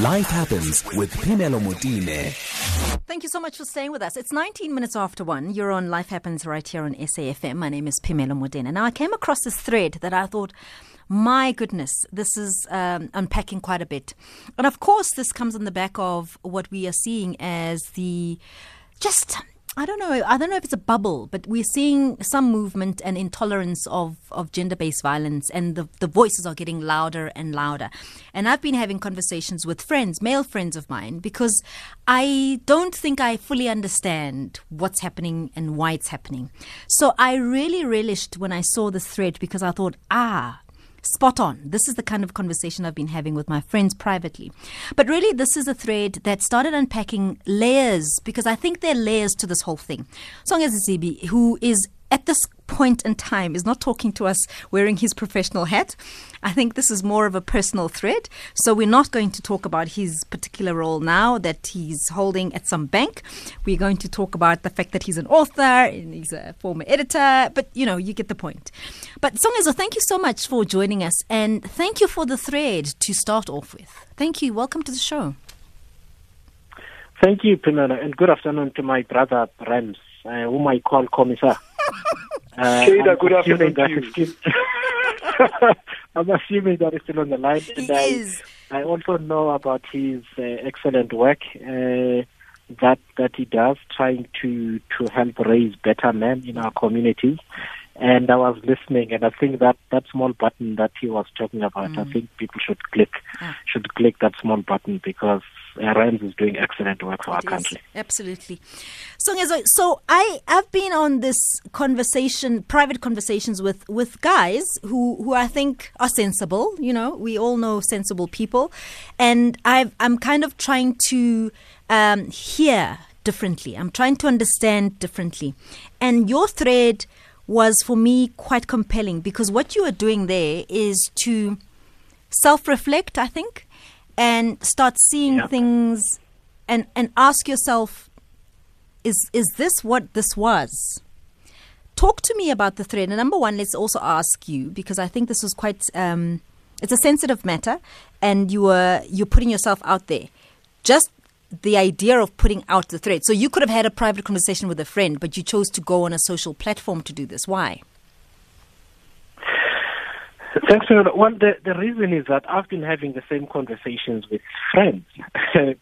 Life Happens with Phemelo Motene. Thank you so much for staying with us. It's 19 minutes after one. You're on Life Happens right here on SAFM. My name is Phemelo Motene. Now, I came across this thread that I thought, my goodness, this is um, unpacking quite a bit. And of course, this comes on the back of what we are seeing as the just I don't know. I don't know if it's a bubble, but we're seeing some movement and intolerance of, of gender based violence, and the, the voices are getting louder and louder. And I've been having conversations with friends, male friends of mine, because I don't think I fully understand what's happening and why it's happening. So I really relished when I saw this thread because I thought, ah, Spot on. This is the kind of conversation I've been having with my friends privately. But really, this is a thread that started unpacking layers because I think there are layers to this whole thing. Songezo Zibi, who is at this point in time is not talking to us wearing his professional hat. I think this is more of a personal thread. So we're not going to talk about his particular role now that he's holding at some bank. We're going to talk about the fact that he's an author and he's a former editor, but you know, you get the point. But Songezo, thank you so much for joining us and thank you for the thread to start off with. Thank you. Welcome to the show. Thank you, Phemelo, and good afternoon to my brother Rams, uh, whom I call Commissar. Uh, Shada, good afternoon to you. Still, I'm assuming that he's still on the line. He and I, is. I also know about his uh, excellent work uh, that that he does, trying to to help raise better men in our communities. And I was listening, and I think that that small button that he was talking about, I think people should click Ah. should click that small button because uh, Rams is doing excellent work for our It is, country. Absolutely. So, so I have been on this conversation, private conversations with, with guys who, who I think are sensible. You know, we all know sensible people. And I've, I'm kind of trying to um, hear differently. I'm trying to understand differently. And your thread was for me quite compelling because what you are doing there is to self reflect, I think, and start seeing Yeah. things and, and ask yourself, is is this what this was? Talk to me about the thread. And number one, let's also ask you, because I think this was quite um, it's a sensitive matter and you were you're putting yourself out there. Just the idea of putting out the thread. So you could have had a private conversation with a friend, but you chose to go on a social platform to do this. Why? Thanks, Fiona. Well, the, the reason is that I've been having the same conversations with friends,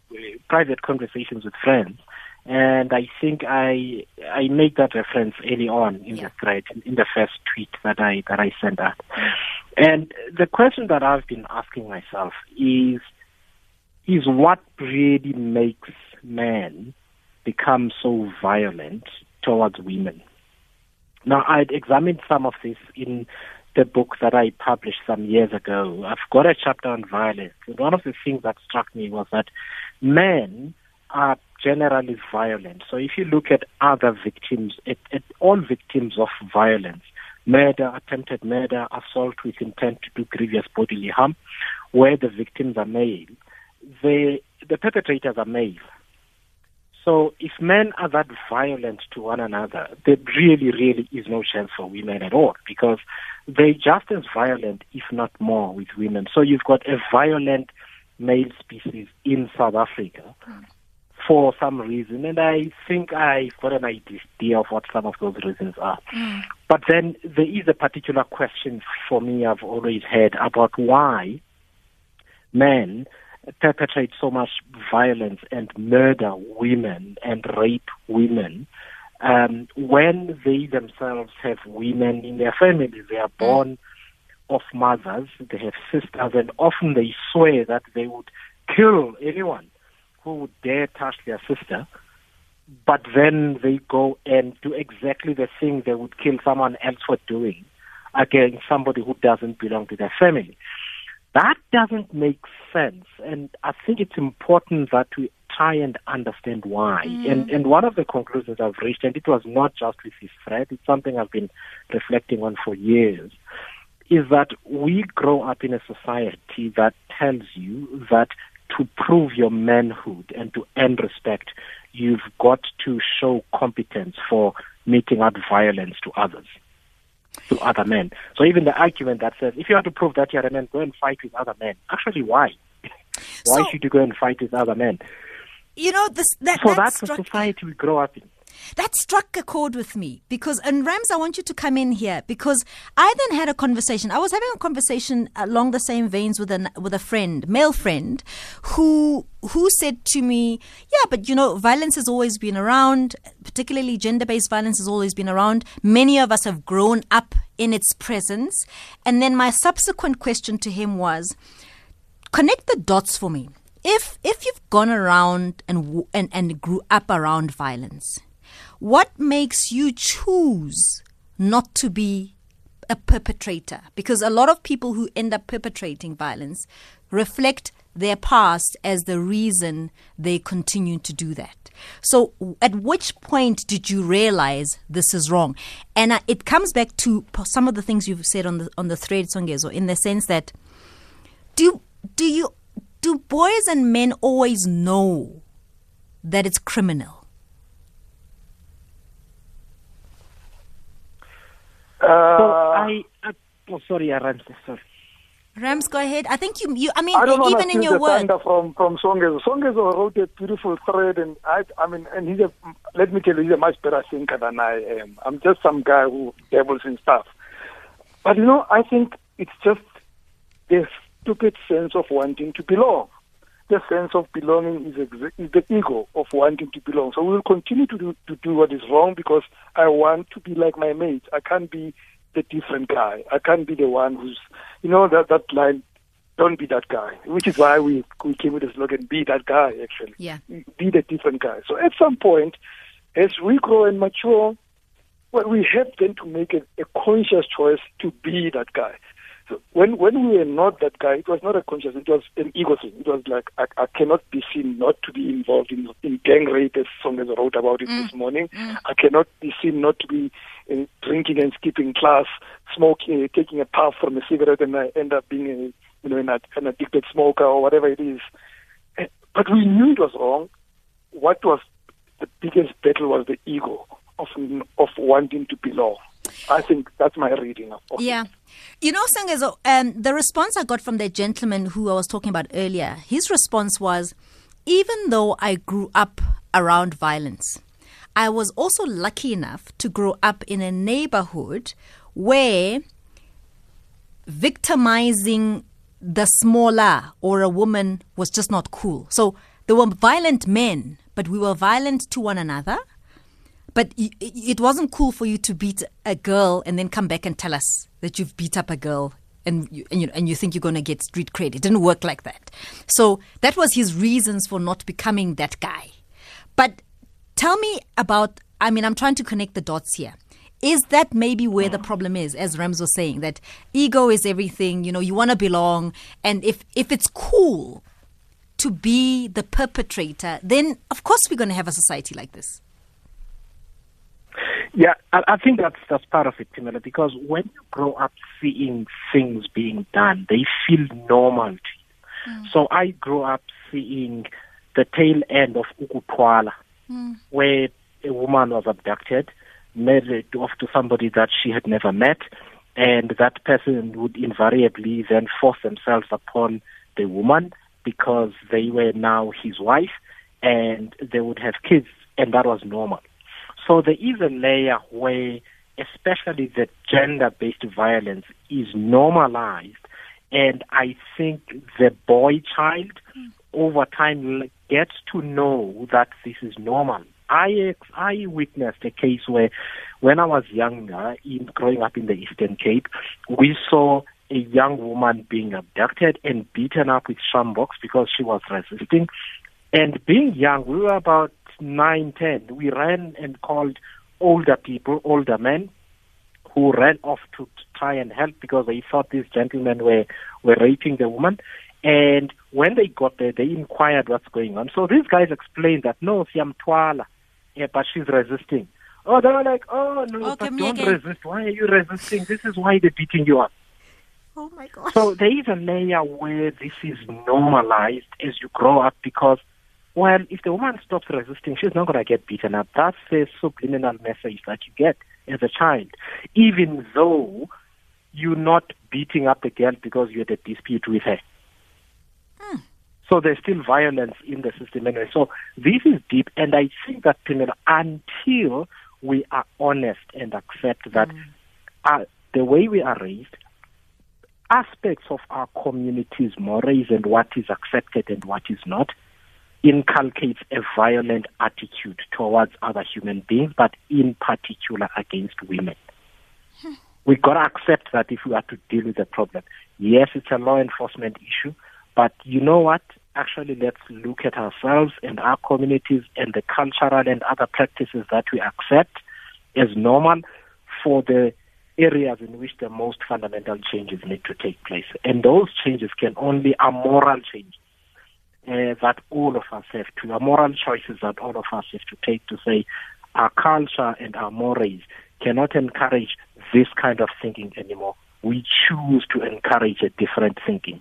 private conversations with friends, and I think I I made that reference early on in Yeah. the thread, in the first tweet that I that I sent out. And the question that I've been asking myself is is what really makes men become so violent towards women? Now, I'd examined some of this in the book that I published some years ago. I've got a chapter on violence. And one of the things that struck me was that men are generally violent. So if you look at other victims, at, all victims of violence, murder, attempted murder, assault with intent to do grievous bodily harm, where the victims are male, the, the perpetrators are male. So if men are that violent to one another, there really, really is no chance for women at all because they're just as violent, if not more, with women. So you've got a violent male species in South Africa for some reason, and I think I've got an idea of what some of those reasons are. But then there is a particular question for me I've always had about why men perpetrate so much violence and murder women and rape women um, when they themselves have women in their family. They are born of mothers, they have sisters, and often they swear that they would kill anyone who would dare touch their sister. But then they go and do exactly the thing they would kill someone else for doing against somebody who doesn't belong to their family. That doesn't make sense, and I think it's important that we try and understand why. Mm. And and one of the conclusions I've reached, and it was not just with this thread, it's something I've been reflecting on for years, is that we grow up in a society that tells you that to prove your manhood and to earn respect, you've got to show competence for meting out violence to others to other men. So even the argument that says if you want to prove that you're a man, go and fight with other men. Actually, why? Why So- should you go and fight with other men? You know, this that, So that that's the struck, society we grow up in. That struck a chord with me because, and Rams, I want you to come in here because I then had a conversation. I was having a conversation along the same veins with an with a friend, male friend, who who said to me, "Yeah, but you know, violence has always been around. Particularly gender-based violence has always been around. Many of us have grown up in its presence." And then my subsequent question to him was, connect the dots for me. If if you've gone around and and and grew up around violence, what makes you choose not to be a perpetrator? Because a lot of people who end up perpetrating violence reflect their past as the reason they continue to do that. So, at which point did you realize this is wrong? And uh, it comes back to some of the things you've said on the on the thread, Songezo, in the sense that do do you do boys and men always know that it's criminal? So Uh, I, I oh, sorry, I. Sorry. Rams, go ahead. I think you, you I mean, I don't even in your the word. thunder from from Songezo. Songezo wrote a beautiful thread, and I, I mean, and he's a. Let me tell you, he's a much better thinker than I am. I'm just some guy who dabbles in stuff. But you know, I think it's just this stupid sense of wanting to belong. The sense of belonging is, ex- is the ego of wanting to belong. So we will continue to do to do what is wrong because I want to be like my mates. I can't be the different guy. I can't be the one who's, you know, that that line. Don't be that guy. Which is why we we came with the slogan, "Be that guy." Actually, Yeah. be the different guy. So at some point, as we grow and mature, well, we have then to make a, a conscious choice to be that guy. When when we were not that guy, it was not a conscious, it was an ego thing. It was like I, I cannot be seen not to be involved in in gang rape, as Songes wrote about it this morning. I cannot be seen not to be uh, drinking and skipping class, smoking, uh, taking a puff from a cigarette, and I end up being a you know an, an addicted smoker or whatever it is. Eh, But we knew it was wrong. What was the biggest battle was the ego of of wanting to belong. I think that's my reading of, it. Yeah. You know, um, the response I got from the gentleman who I was talking about earlier, his response was even though I grew up around violence, I was also lucky enough to grow up in a neighborhood where victimizing the smaller or a woman was just not cool. So there were violent men, but we were violent to one another. But it wasn't cool for you to beat a girl and then come back and tell us that you've beat up a girl and you, and you, and you think you're going to get street cred. It didn't work like that. So that was his reasons for not becoming that guy. But tell me about, I mean, I'm trying to connect the dots here. Is that maybe where the problem is, as Rams was saying, that ego is everything, you know, you want to belong. And if, if it's cool to be the perpetrator, then of course we're going to have a society like this. Yeah, I, I think that's that's part of it, Phemelo, because when you grow up seeing things being done, they feel normal to you. Mm. So I grew up seeing the tail end of Ukuthwala, mm. where a woman was abducted, married off to somebody that she had never met, and that person would invariably then force themselves upon the woman because they were now his wife, and they would have kids, and that was normal. So there is a layer where, especially the gender-based violence is normalized, and I think the boy child hmm. over time gets to know that this is normal. I I witnessed a case where, when I was younger, in growing up in the Eastern Cape, we saw a young woman being abducted and beaten up with sjamboks because she was resisting. And being young, we were about nine, ten. We ran and called older people, older men, who ran off to, to try and help because they thought these gentlemen were, were raping the woman. And when they got there, they inquired what's going on. So these guys explained that, no, Siamtwala, yeah, but she's resisting. Oh, they were like, oh, no, Oh, but don't again. resist. Why are you resisting? This is why they're beating you up. Oh my God. So there is a layer where this is normalized as you grow up because, well, if the woman stops resisting, she's not going to get beaten up. That's the subliminal message that you get as a child, even though you're not beating up the girl because you had a dispute with her. So there's still violence in the system anyway. So this is deep, and I think that until we are honest and accept that mm. uh, the way we are raised, aspects of our community's mores and what is accepted and what is not, inculcates a violent attitude towards other human beings, but in particular against women. Hmm. We got to accept that if we are to deal with the problem. Yes, it's a law enforcement issue, but you know what? Actually, let's look at ourselves and our communities and the cultural and other practices that we accept as normal for the areas in which the most fundamental changes need to take place. And those changes can only are moral changes uh, that all of us have to, are moral choices that all of us have to take to say our culture and our mores cannot encourage this kind of thinking anymore. We choose to encourage a different thinking.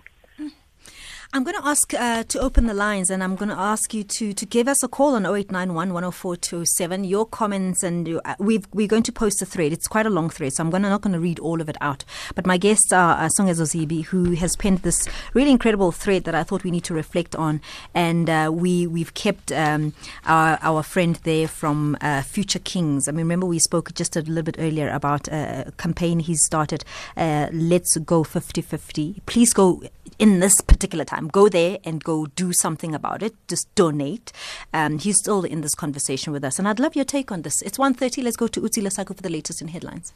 I'm going to ask uh, to open the lines and I'm going to ask you to, to give us a call on 0891 104 Your comments and uh, we've, we're going to post a thread. It's quite a long thread, so I'm gonna, not going to read all of it out. But my guests are uh, Songezo Zibi, who has penned this really incredible thread that I thought we need to reflect on. And uh, we, we've kept um, our, our friend there from uh, Future Kings. I mean, remember we spoke just a little bit earlier about a campaign he started, uh, Let's Go 50 50. Please go in this particular time. Go there and go do something about it. Just donate. Um, he's still in this conversation with us, and I'd love your take on this. It's 1.30. Let's go to Utsi Lasako for the latest in headlines.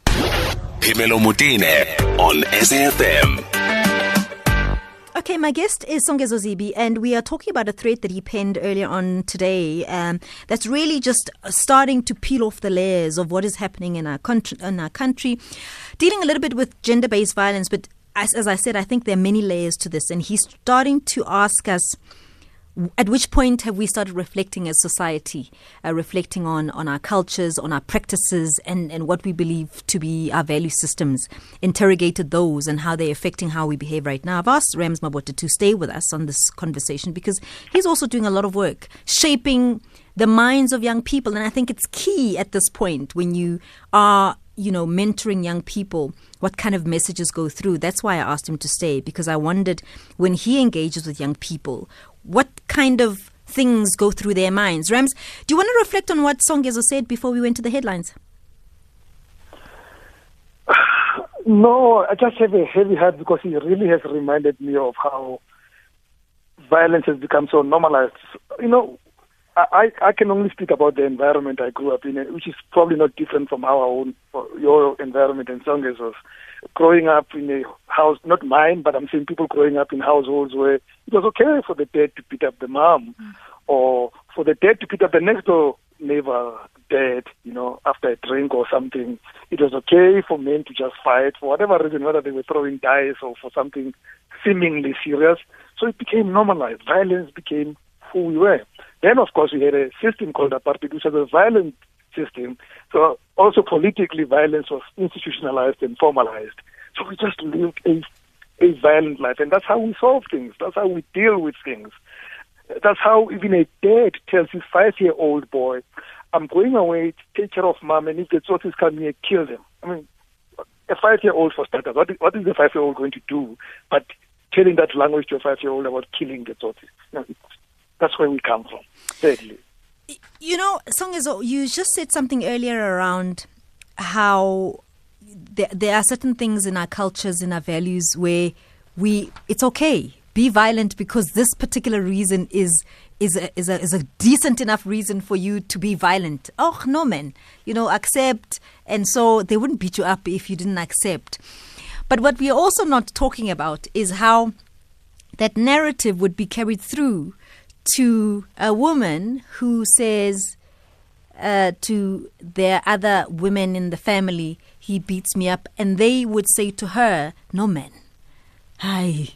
Phemelo Motene on SAFM. Okay, my guest is Songezo Zibi, and we are talking about a thread that he penned earlier on today. Um, that's really just starting to peel off the layers of what is happening in our country, in our country, dealing a little bit with gender-based violence, but as, as I said, I think there are many layers to this, and he's starting to ask us at which point have we started reflecting as society, uh, reflecting on, on our cultures, on our practices, and, and what we believe to be our value systems, interrogated those and how they're affecting how we behave right now. I've asked Rams Mabote to stay with us on this conversation because he's also doing a lot of work shaping the minds of young people. And I think it's key at this point when you are you know, mentoring young people, what kind of messages go through. That's why I asked him to stay because I wondered when he engages with young people, what kind of things go through their minds. Rams, do you want to reflect on what Songezo said before we went to the headlines? No, I just have a heavy heart because he really has reminded me of how violence has become so normalized. You know, I, I can only speak about the environment I grew up in, which is probably not different from our own, your environment and Songe's was. Growing up in a house, not mine, but I'm saying people growing up in households where it was okay for the dad to beat up the mom, mm. or for the dad to beat up the next door neighbor dad, you know, after a drink or something. It was okay for men to just fight for whatever reason, whether they were throwing dice or for something seemingly serious. So it became normalized. Violence became who we were. Then, of course, we had a system called apartheid, which was a violent system. So also politically, violence was institutionalized and formalized. So we just lived a, a violent life, and that's how we solve things. That's how we deal with things. That's how even a dad tells his five-year-old boy, "I'm going away to take care of mom, and if the Tsotsis come here, kill them." I mean, a five-year-old for starters, what is, what is the five-year-old going to do? But telling that language to a five-year-old about killing the Tsotsis. That's where we come from, thirdly. You know, Songezo, you just said something earlier around how there, there are certain things in our cultures, in our values, where we it's okay be violent because this particular reason is is a, is a, is a decent enough reason for you to be violent. Oh no, man, you know, accept, and so they wouldn't beat you up if you didn't accept. But what we're also not talking about is how that narrative would be carried through to a woman who says uh, to their other women in the family, he beats me up, and they would say to her, No man, hi,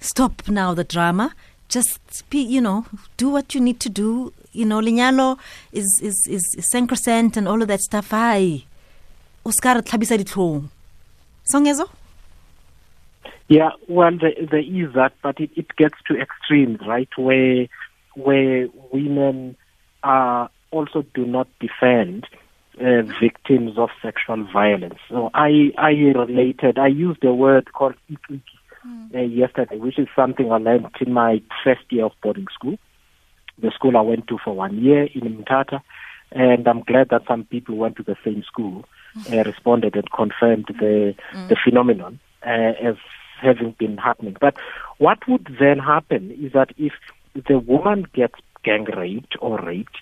stop now the drama. Just be, you know, do what you need to do. You know, Linyalo is, is, is, is sacrosanct and all of that stuff. Hi, Oscar tlhabisa ditlhong. Songezo? Yeah, well, there, there is that, but it, it gets to extremes, right? Where where women uh, also do not defend uh, victims of sexual violence. So I I related. I used a word called uh, yesterday, which is something I learned in my first year of boarding school, the school I went to for one year in Mthatha. And I'm glad that some people went to the same school uh, responded and confirmed the, the phenomenon uh, as having been happening. But what would then happen is that if the woman gets gang raped or raped,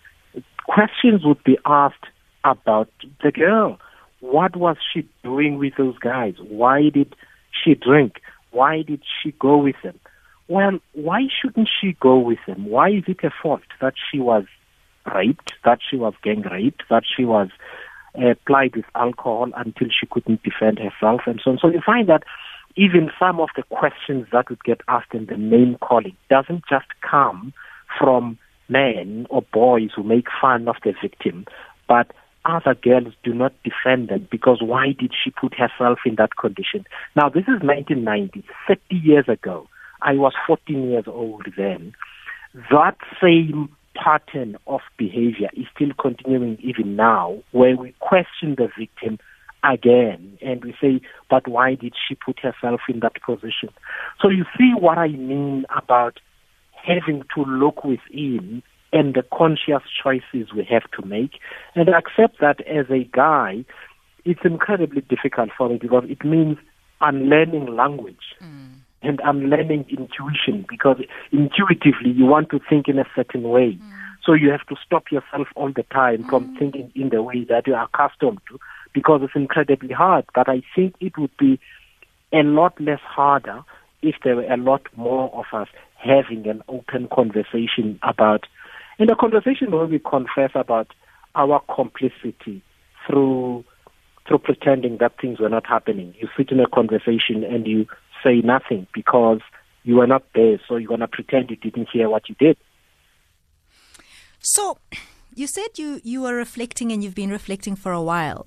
questions would be asked about the girl. What was she doing with those guys? Why did she drink? Why did she go with them? Well, why shouldn't she go with them? Why is it a fault that she was raped, that she was gang raped, that she was uh, plied with alcohol until she couldn't defend herself and so on? So you find that even some of the questions that would get asked in the name calling doesn't just come from men or boys who make fun of the victim, but other girls do not defend them because why did she put herself in that condition? Now, this is 1990, 30 years ago. I was 14 years old then. That same pattern of behavior is still continuing even now, where we question the victim again and we say, but why did she put herself in that position? So you see what I mean about having to look within and the conscious choices we have to make and accept that as a guy, it's incredibly difficult for me because it means unlearning language. Mm. And learning intuition because intuitively you want to think in a certain way. Mm. So you have to stop yourself all the time mm. from thinking in the way that you are accustomed to because it's incredibly hard. But I think it would be a lot less harder if there were a lot more of us having an open conversation about, in a conversation where we confess about our complicity through through pretending that things were not happening. You sit in a conversation and you say nothing because you were not there, so you're gonna pretend you didn't hear what you did. So, you said you you were reflecting and you've been reflecting for a while.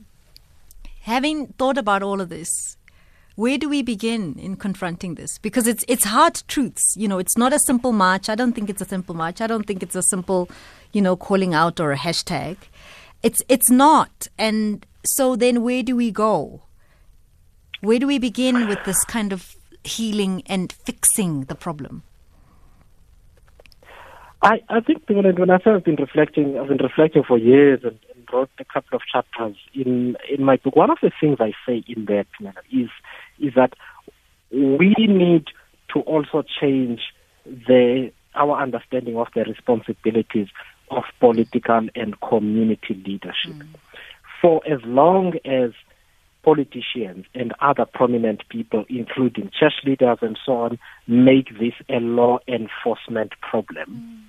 Having thought about all of this, where do we begin in confronting this? Because it's it's hard truths. You know, it's not a simple march. I don't think it's a simple march. I don't think it's a simple, you know, calling out or a hashtag. It's it's not. And so then where do we go? Where do we begin with this kind of healing and fixing the problem? I, I think when I've been reflecting, I've been reflecting for years and, wrote a couple of chapters in in my book. One of the things I say in that is is that we need to also change the our understanding of the responsibilities of political and community leadership. Mm. For as long as politicians and other prominent people, including church leaders and so on, make this a law enforcement problem,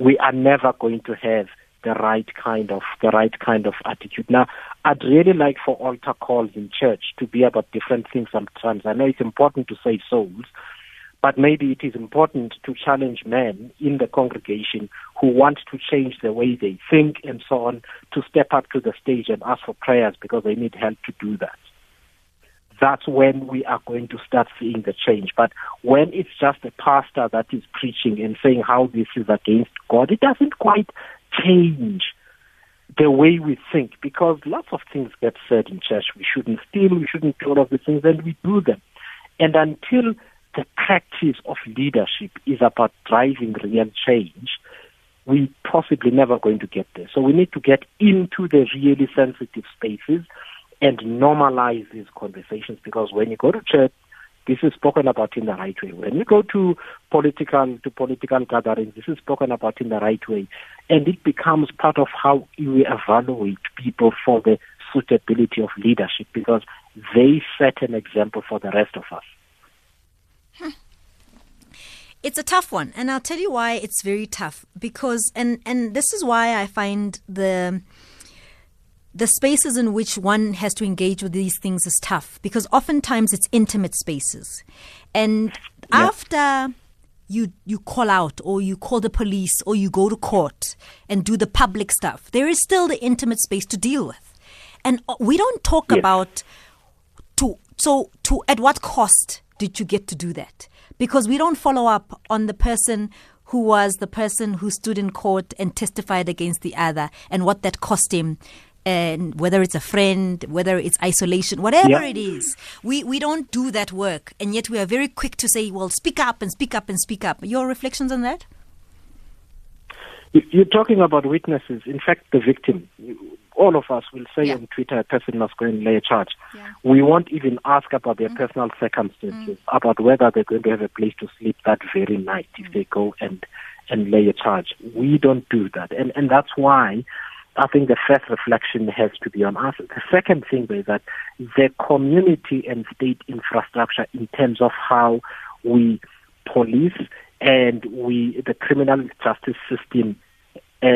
mm. we are never going to have the right kind of the right kind of attitude. Now, I'd really like for altar calls in church to be about different things sometimes. I know it's important to save souls, but maybe it is important to challenge men in the congregation who want to change the way they think and so on to step up to the stage and ask for prayers because they need help to do that. That's when we are going to start seeing the change. But when it's just a pastor that is preaching and saying how this is against God, it doesn't quite change the way we think because lots of things get said in church. We shouldn't steal, we shouldn't do all of these things, and we do them. And until the practice of leadership is about driving real change, we're possibly never going to get there. So we need to get into the really sensitive spaces and normalize these conversations because when you go to church, this is spoken about in the right way. When you go to political to political gatherings, this is spoken about in the right way, and it becomes part of how we evaluate people for the suitability of leadership because they set an example for the rest of us. It's a tough one, and I'll tell you why it's very tough. Because, and and this is why I find the the spaces in which one has to engage with these things is tough because oftentimes it's intimate spaces. And yeah. after you you call out or you call the police or you go to court and do the public stuff, there is still the intimate space to deal with. And uh, we don't talk about to so to at what cost did you get to do that? Because we don't follow up on the person who was the person who stood in court and testified against the other and what that cost him and whether it's a friend, whether it's isolation, whatever Yeah. it is, we, we don't do that work. And yet we are very quick to say, well, speak up and speak up and speak up. Your reflections on that? You- You're talking about witnesses. In fact, the victim. All of us will say Yeah. on Twitter a person must go and lay a charge. Yeah. Mm. We won't even ask about their personal circumstances, about whether they're going to have a place to sleep that very night if they go and and lay a charge. We don't do that, and and that's why. I think the first reflection has to be on us. The second thing is that the community and state infrastructure in terms of how we police and we the criminal justice system uh,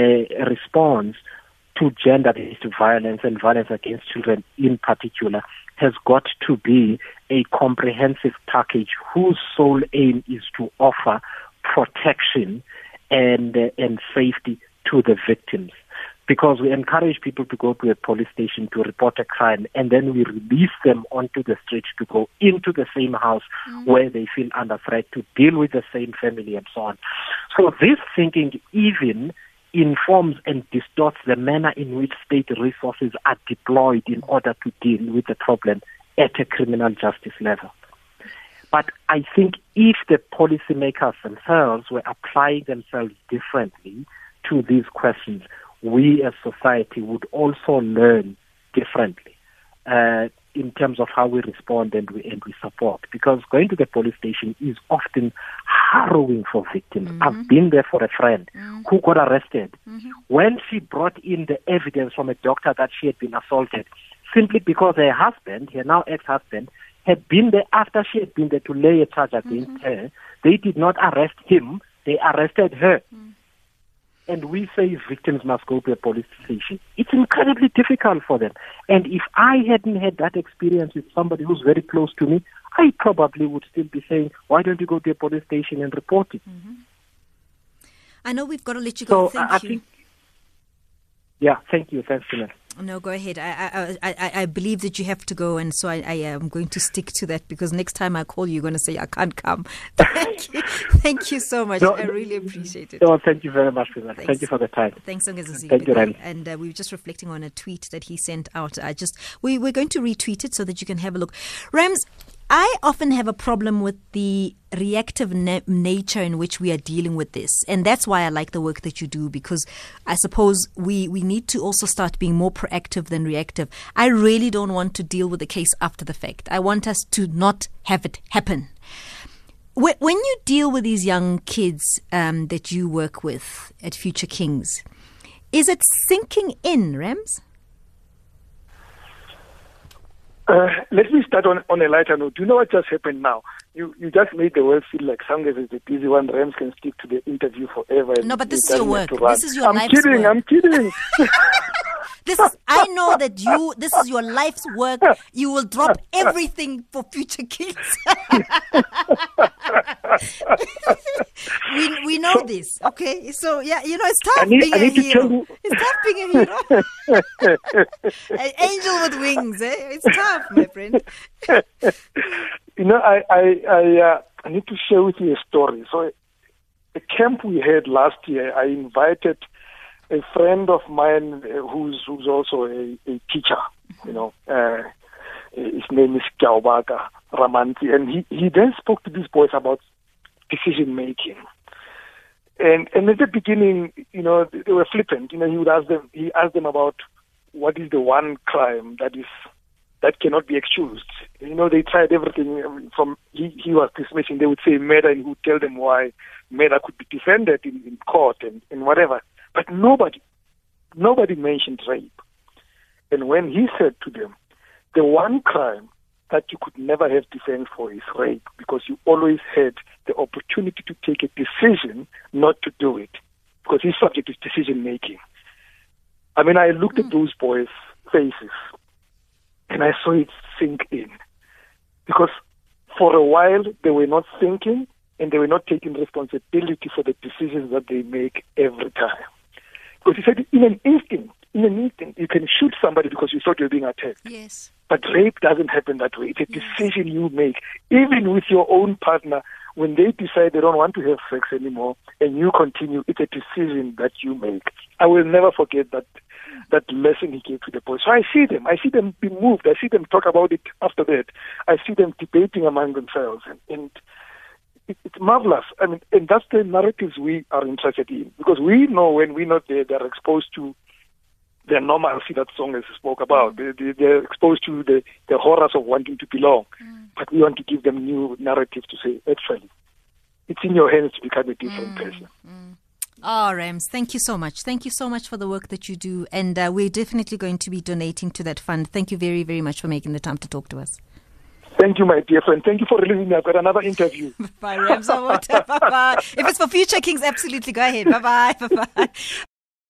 responds to gender-based violence and violence against children in particular has got to be a comprehensive package whose sole aim is to offer protection and uh, and safety to the victims because we encourage people to go to a police station to report a crime and then we release them onto the street to go into the same house mm. where they feel under threat to deal with the same family and so on. So this thinking even informs and distorts the manner in which state resources are deployed in order to deal with the problem at a criminal justice level. But I think if the policymakers themselves were applying themselves differently to these questions, we as society would also learn differently uh, in terms of how we respond and we, and we support. Because going to the police station is often harrowing for victims. Mm-hmm. I've been there for a friend mm. who got arrested mm-hmm. when she brought in the evidence from a doctor that she had been assaulted, simply because her husband, her now ex-husband, had been there after she had been there to lay a charge against mm-hmm. her. They did not arrest him; they arrested her mm. And we say victims must go to a police station, it's incredibly difficult for them. And if I hadn't had that experience with somebody who's very close to me, I probably would still be saying, why don't you go to a police station and report it? Mm-hmm. I know we've got to let you go. So Thank I, I you. think, yeah, thank you. Thanks, Janelle. No, go ahead. I, I, I, I believe that you have to go, and so I, I am going to stick to that because next time I call you, you're going to say I can't come. Thank you, thank you so much. No, I really appreciate it. No, thank you very much for that. Thanks. Thank you for the time. Thanks. Thank you. And uh, we were just reflecting on a tweet that he sent out. I just we we're going to retweet it so that you can have a look. Rams, I often have a problem with the reactive na- nature in which we are dealing with this, and that's why I like the work that you do because I suppose we we need to also start being more proactive than reactive. I really don't want to deal with the case after the fact. I want us to not have it happen. Wh- When you deal with these young kids um, that you work with at Future Kings, is it sinking in, Rams? Uh, let me start on, on a lighter note. Do you know what just happened now? You you just made the world feel like Sangas is a busy one. Rams can stick to the interview forever. No, but this is your work. This is your I'm life's kidding. work. I'm kidding. This is I know that you this is your life's work. You will drop everything for Future kids. we we know this, okay? So yeah, you know it's tough I need- being I a need hero. It's tough being a hero. An angel with wings, eh? It's tough, my friend. You know, I I I, uh, I need to share with you a story. So, a camp we had last year, I invited a friend of mine uh, who's who's also a, a teacher. You know, uh, his name is Kyaubaka Ramanti, and he he then spoke to these boys about decision making. And and at the beginning, you know, they were flippant. You know, he would ask them. He asked them about what is the one crime that is that cannot be excused. You know, they tried everything from he, he was dismissing. They would say murder, and he would tell them why murder could be defended in, in court and, and whatever. But nobody, nobody mentioned rape. And when he said to them, the one crime that you could never have defense for is rape, because you always had the opportunity to take a decision not to do it, because his subject is decision making. I mean, I looked at mm. those boys' faces and I saw it sink in. Because for a while they were not thinking and they were not taking responsibility for the decisions that they make every time. Because he said, in an instant, in an instant, you can shoot somebody because you thought you were being attacked. Yes. But rape doesn't happen that way. It's a decision you make, even with your own partner, when they decide they don't want to have sex anymore and you continue, it's a decision that you make. I will never forget that that lesson he gave to the boys. So I see them. I see them be moved. I see them talk about it after that. I see them debating among themselves. And, and it, it's marvelous. I mean, and that's the narratives we are interested in. Because we know when we're not there, they're exposed to the normalcy that Songezo spoke about. Mm. They, they, are exposed to the, the horrors of wanting to belong. Mm. But we want to give them new narratives to say, actually, it's in your hands to become a different mm. person. Oh, Rams, thank you so much. Thank you so much for the work that you do. And uh, we're definitely going to be donating to that fund. Thank you very, very much for making the time to talk to us. Thank you, my dear friend. Thank you for releasing me. I've got another interview. bye, Rams. bye bye. If it's for Future Kings, absolutely go ahead. Bye bye. Bye bye.